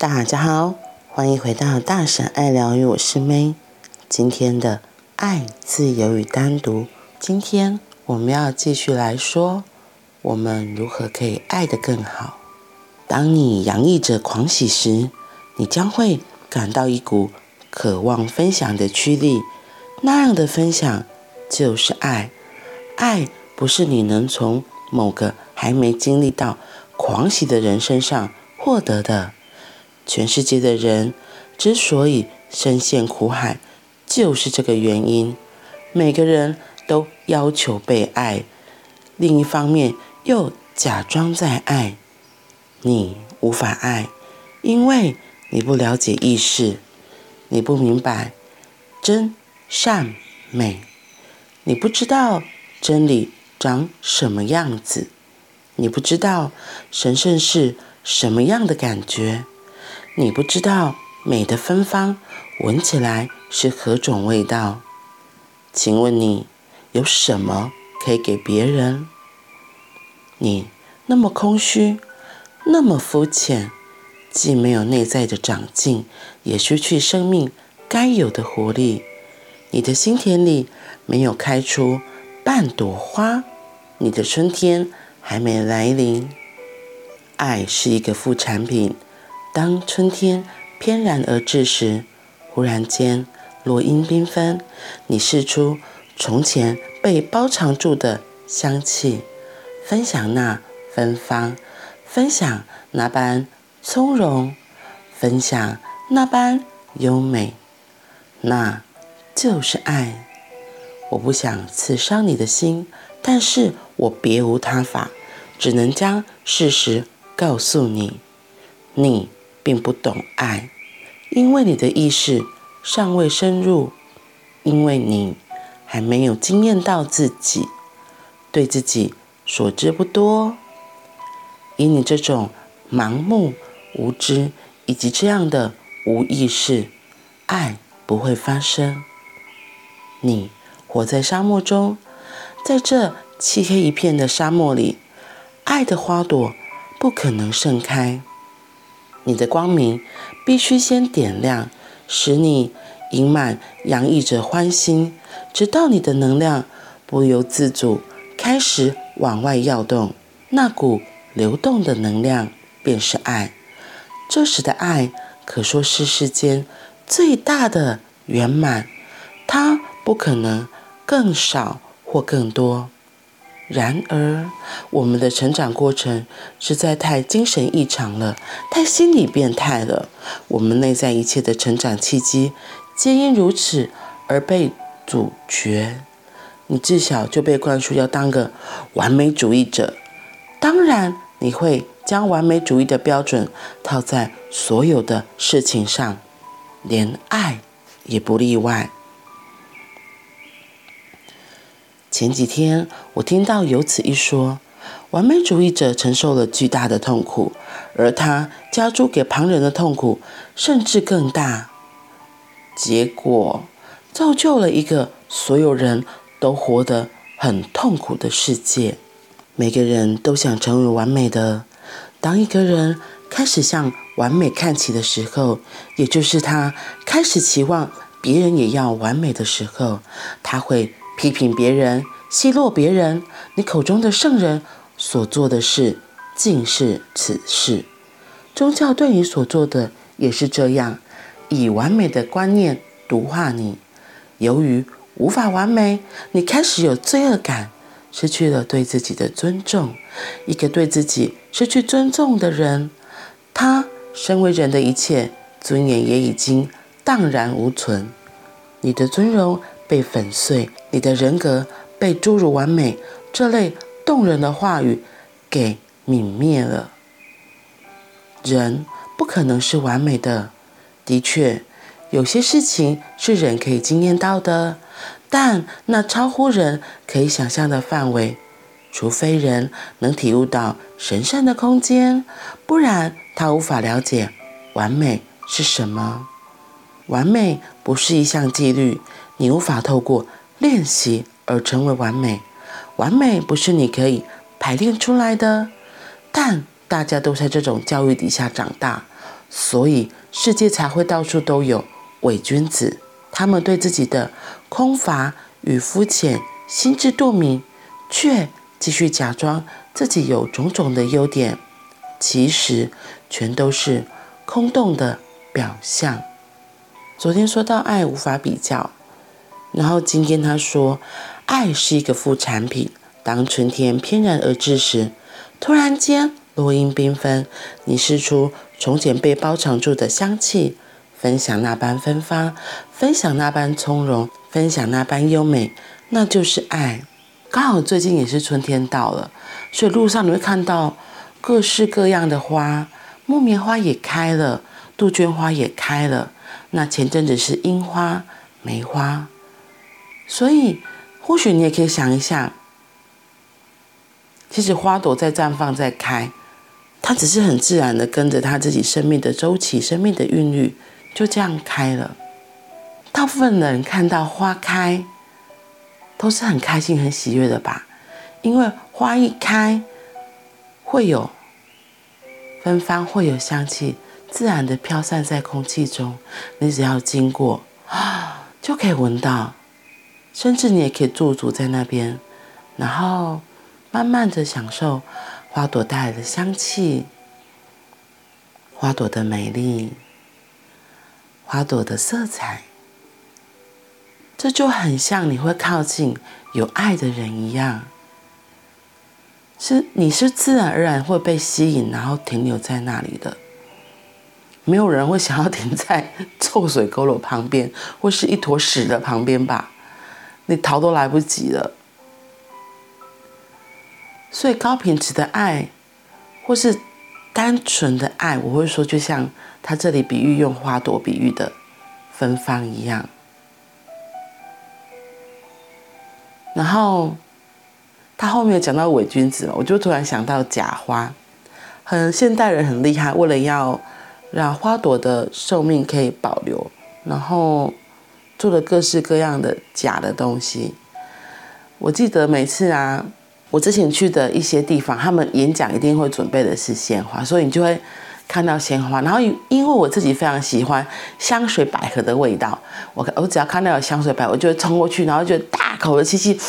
大家好，欢迎回到大婶爱疗愈，我是 May。今天的爱、自由与单独，今天我们要继续来说，我们如何可以爱得更好。当你洋溢着狂喜时，你将会感到一股渴望分享的驱力，那样的分享就是爱。爱不是你能从某个还没经历到狂喜的人身上获得的。全世界的人之所以深陷苦海，就是这个原因。每个人都要求被爱，另一方面又假装在爱。你无法爱，因为你不了解意识，你不明白真善美，你不知道真理长什么样子，你不知道神圣是什么样的感觉。你不知道美的芬芳闻起来是何种味道？请问你有什么可以给别人？你那么空虚，那么肤浅，既没有内在的长进，也失去生命该有的活力。你的心田里没有开出半朵花，你的春天还没来临。爱是一个副产品。当春天翩然而至时，忽然间落英缤纷，你释出从前被包藏住的香气，分享那芬芳，分享那般从容，分享那般优美，那就是爱。我不想刺伤你的心，但是我别无他法，只能将事实告诉你，你。并不懂爱，因为你的意识尚未深入，因为你还没有经验到自己，对自己所知不多。以你这种盲目、无知以及这样的无意识，爱不会发生。你活在沙漠中，在这漆黑一片的沙漠里，爱的花朵不可能盛开。你的光明必须先点亮，使你盈满洋溢着欢欣，直到你的能量不由自主开始往外跃动。那股流动的能量便是爱。这时的爱可说是世间最大的圆满，它不可能更少或更多。然而，我们的成长过程实在太精神异常了，太心理变态了。我们内在一切的成长契机，皆因如此而被阻绝。你自小就被灌输要当个完美主义者，当然你会将完美主义的标准套在所有的事情上，连爱也不例外。前几天，我听到有此一说：完美主义者承受了巨大的痛苦，而他加诸给旁人的痛苦甚至更大，结果造就了一个所有人都活得很痛苦的世界。每个人都想成为完美的。当一个人开始向完美看齐的时候，也就是他开始期望别人也要完美的时候，他会。批评别人，奚落别人，你口中的圣人所做的事，尽是此事。宗教对你所做的也是这样，以完美的观念毒化你。由于无法完美，你开始有罪恶感，失去了对自己的尊重。一个对自己失去尊重的人，他身为人的一切尊严也已经荡然无存。你的尊荣。被粉碎，你的人格被诸如完美这类动人的话语给泯灭了。人不可能是完美的，的确，有些事情是人可以经验到的，但那超乎人可以想象的范围。除非人能体悟到神圣的空间，不然他无法了解完美是什么。完美不是一项纪律。你无法透过练习而成为完美，完美不是你可以排练出来的。但大家都在这种教育底下长大，所以世界才会到处都有伪君子。他们对自己的空乏与肤浅心知肚明，却继续假装自己有种种的优点，其实全都是空洞的表象。昨天说到爱无法比较，然后今天他说爱是一个副产品。当春天翩然而至时，突然间落英缤纷，你释出从前被包藏住的香气。分享那般芬芳，分享那般从容，分享那般优美，那就是爱。刚好最近也是春天到了，所以路上你会看到各式各样的花，木棉花也开了，杜鹃花也开了。那前阵子是樱花、梅花，所以或许你也可以想一下，其实花朵在绽放、在开，它只是很自然的跟着它自己生命的周期、生命的韵律。就这样开了。大部分人看到花开，都是很开心、很喜悦的吧？因为花一开，会有芬芳，会有香气，自然的飘散在空气中。你只要经过啊，就可以闻到。甚至你也可以驻足在那边，然后慢慢的享受花朵带来的香气，花朵的美丽。花朵的色彩，这就很像你会靠近有爱的人一样，是你是自然而然会被吸引，然后停留在那里的。没有人会想要停在臭水沟的旁边，或是一坨屎的旁边吧？你逃都来不及了。所以高品质的爱，或是单纯的爱，我会说，就像。他这里比喻用花朵比喻的芬芳一样，然后他后面讲到伪君子嘛，我就突然想到假花，很现代人很厉害，为了要让花朵的寿命可以保留，然后做了各式各样的假的东西。我记得每次啊，我之前去的一些地方，他们演讲一定会准备的是鲜花，所以你就会。看到鲜花，然后因为我自己非常喜欢香水百合的味道，我我只要看到有香水百合，我就会冲过去，然后就大口的吸气，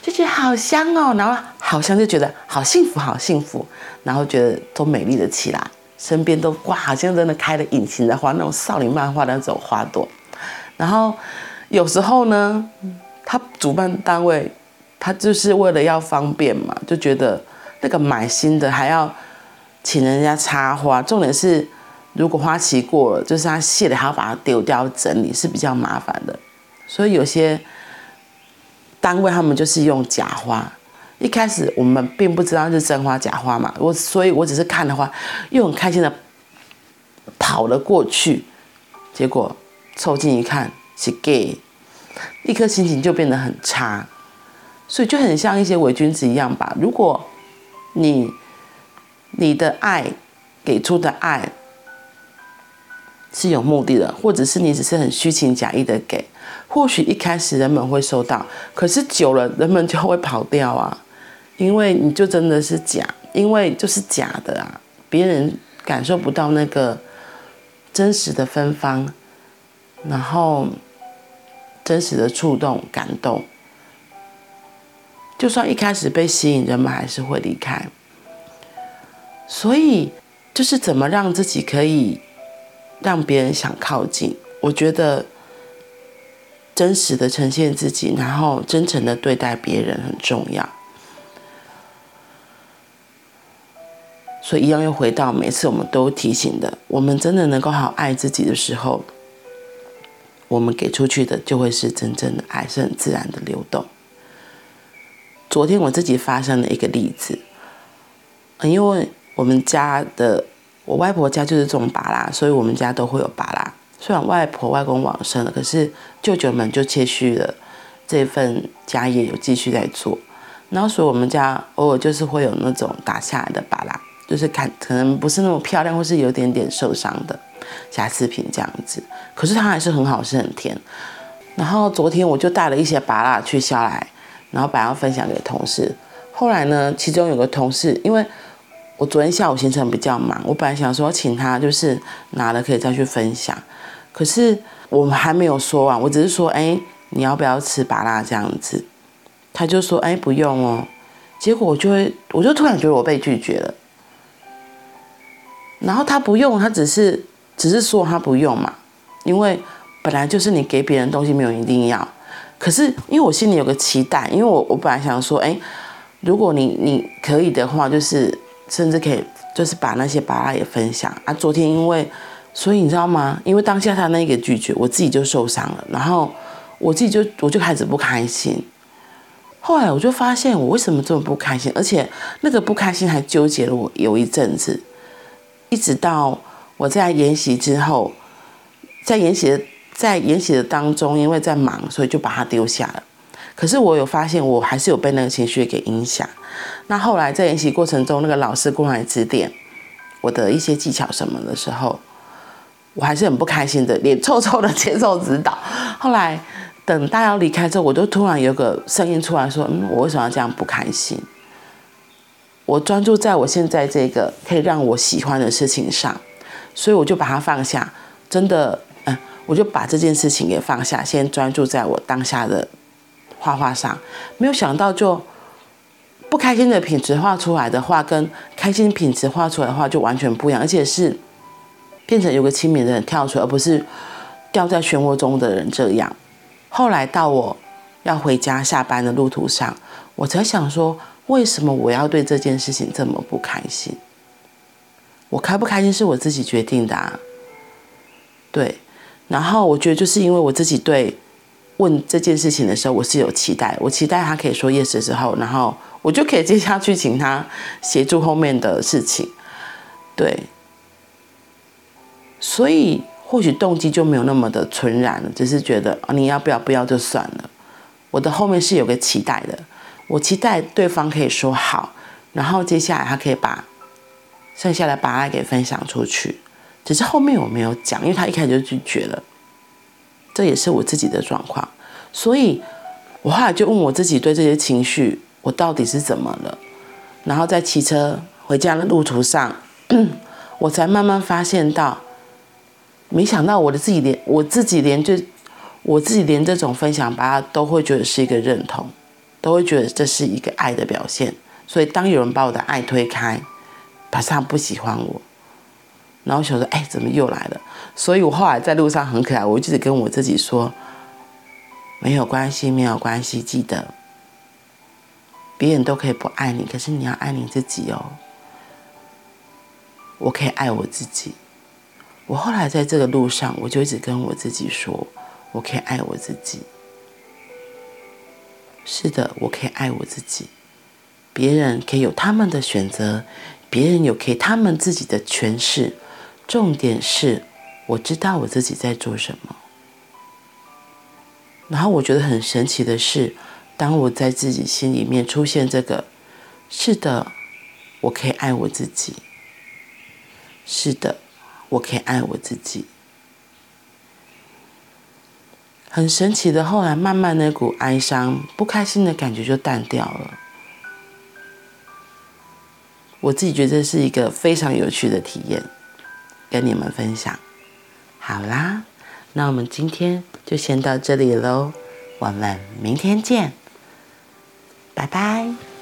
就觉得好香哦，然后好香就觉得好幸福，好幸福，然后觉得都美丽了起来，身边都哇，好像真的开了隐形的花，那种少女漫画的那种花朵。然后有时候呢，他主办单位他就是为了要方便嘛，就觉得那个买新的还要。请人家插花，重点是如果花期过了，就是它谢了还要把它丢掉整理，是比较麻烦的。所以有些单位他们就是用假花。一开始我们并不知道是真花假花嘛，我所以我只是看的话，又很开心的跑了过去，结果凑近一看是 gay，立刻心情就变得很差。所以就很像一些伪君子一样吧。如果你你的爱给出的爱是有目的的，或者是你只是很虚情假意的给，或许一开始人们会收到，可是久了人们就会跑掉啊，因为你就真的是假，因为就是假的啊，别人感受不到那个真实的芬芳，然后真实的触动感动，就算一开始被吸引，人们还是会离开。所以，就是怎么让自己可以让别人想靠近？我觉得真实的呈现自己，然后真诚的对待别人很重要。所以，一样又回到每次我们都提醒的：我们真的能够好爱自己的时候，我们给出去的就会是真正的爱，是很自然的流动。昨天我自己发生了一个例子，因为。我们家的我外婆家就是种芭拉，所以我们家都会有芭拉。虽然外婆外公往生了，可是舅舅们就接续了这份家业，有继续在做。然后所以我们家偶尔就是会有那种打下来的芭拉，就是看可能不是那么漂亮，或是有点点受伤的瑕疵品这样子。可是它还是很好，吃很甜。然后昨天我就带了一些芭乐去下来，然后本来要分享给同事。后来呢，其中有个同事因为。我昨天下午行程比较忙，我本来想说请他就是拿了可以再去分享，可是我们还没有说完，我只是说，哎，你要不要吃芭乐这样子？他就说，哎，不用哦。结果我就会，我就突然觉得我被拒绝了。然后他不用，他只是只是说他不用嘛，因为本来就是你给别人东西没有一定要，可是因为我心里有个期待，因为我我本来想说，哎，如果你你可以的话，就是。甚至可以，就是把那些巴拉也分享啊。昨天因为，所以你知道吗？因为当下他那个拒绝，我自己就受伤了，然后我自己就我就开始不开心。后来我就发现我为什么这么不开心，而且那个不开心还纠结了我有一阵子，一直到我在研习之后，在研习的在研习的当中，因为在忙，所以就把它丢下了。可是我有发现，我还是有被那个情绪给影响。那后来在研习过程中，那个老师过来指点我的一些技巧什么的时候，我还是很不开心的，脸臭臭的接受指导。后来等大家要离开之后，我就突然有个声音出来说：“嗯，我为什么要这样不开心？我专注在我现在这个可以让我喜欢的事情上，所以我就把它放下。真的，嗯，我就把这件事情给放下，先专注在我当下的。”画画上，没有想到就不开心的品质画出来的画，跟开心品质画出来的话就完全不一样，而且是变成有个亲民的人跳出来，而不是掉在漩涡中的人这样。后来到我要回家下班的路途上，我才想说，为什么我要对这件事情这么不开心？我开不开心是我自己决定的啊，对。然后我觉得就是因为我自己对。问这件事情的时候，我是有期待，我期待他可以说 yes 的时候，然后我就可以接下去请他协助后面的事情，对，所以或许动机就没有那么的纯然了，只是觉得啊，你要不要不要就算了。我的后面是有个期待的，我期待对方可以说好，然后接下来他可以把剩下的把爱给分享出去，只是后面我没有讲，因为他一开始就拒绝了。这也是我自己的状况，所以我后来就问我自己，对这些情绪，我到底是怎么了？然后在骑车回家的路途上，我才慢慢发现到，没想到我的自己连我自己连这我自己连这种分享吧，都会觉得是一个认同，都会觉得这是一个爱的表现。所以当有人把我的爱推开，把他不喜欢我。然后我想说，哎，怎么又来了？所以我后来在路上很可爱，我一直跟我自己说，没有关系，没有关系，记得，别人都可以不爱你，可是你要爱你自己哦。我可以爱我自己。我后来在这个路上，我就一直跟我自己说，我可以爱我自己。是的，我可以爱我自己。别人可以有他们的选择，别人有可以他们自己的诠释。重点是，我知道我自己在做什么。然后我觉得很神奇的是，当我在自己心里面出现这个，是的，我可以爱我自己。是的，我可以爱我自己。很神奇的，后来慢慢那股哀伤、不开心的感觉就淡掉了。我自己觉得这是一个非常有趣的体验。跟你们分享，好啦，那我们今天就先到这里喽，我们明天见，拜拜。